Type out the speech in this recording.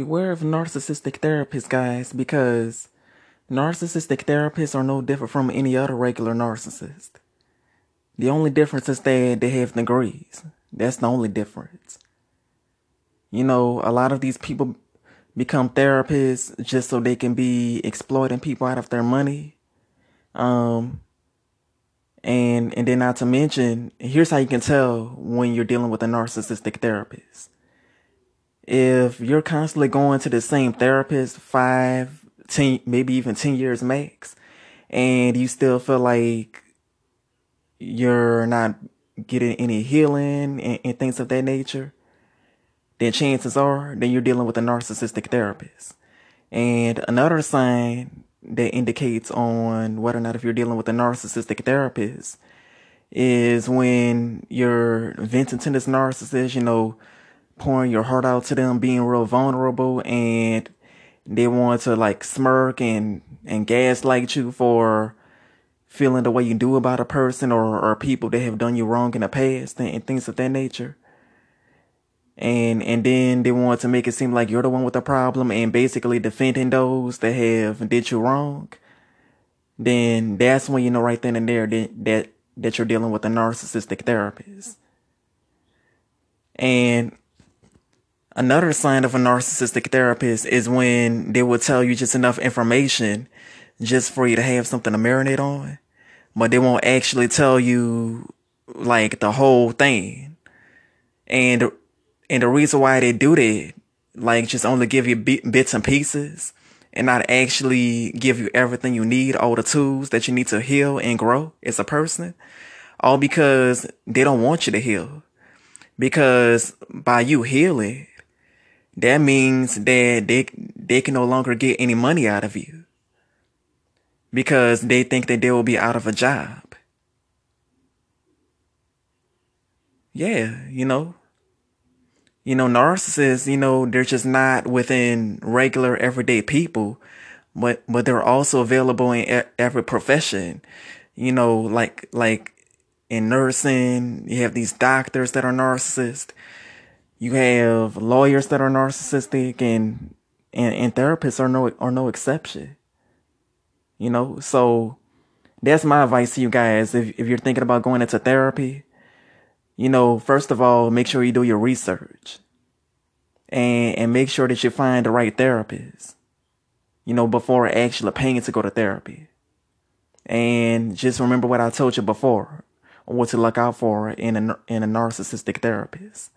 beware of narcissistic therapists, guys, because narcissistic therapists are no different from any other regular narcissist. The only difference is that they have degrees. That's the only difference. You know, a lot of these people become therapists just so they can be exploiting people out of their money. Um, and and then not to mention, here's how you can tell when you're dealing with a narcissistic therapist. If you're constantly going to the same therapist five, ten, maybe even ten years max, and you still feel like you're not getting any healing and, and things of that nature, then chances are then you're dealing with a narcissistic therapist. And another sign that indicates on whether or not if you're dealing with a narcissistic therapist is when you're venting to this narcissist, you know, pouring your heart out to them, being real vulnerable, and they want to like smirk and and gaslight you for feeling the way you do about a person or or people that have done you wrong in the past and, and things of that nature. And and then they want to make it seem like you're the one with the problem and basically defending those that have did you wrong. Then that's when you know right then and there that that, that you're dealing with a narcissistic therapist. And another sign of a narcissistic therapist is when they will tell you just enough information just for you to have something to marinate on but they won't actually tell you like the whole thing and and the reason why they do that, like just only give you bits and pieces and not actually give you everything you need, all the tools that you need to heal and grow as a person, all because they don't want you to heal. Because by you healing, that means that they, they can no longer get any money out of you. Because they think that they will be out of a job. Yeah, you know, you know, narcissists, you know, they're just not within regular everyday people, but, but they're also available in every profession. You know, like, like in nursing, you have these doctors that are narcissists. You have lawyers that are narcissistic and, and, and therapists are no, are no exception. You know, so that's my advice to you guys. If, if you're thinking about going into therapy, you know, first of all, make sure you do your research and, and make sure that you find the right therapist, you know, before actually paying to go to therapy. And just remember what I told you before, what to look out for in a, in a narcissistic therapist.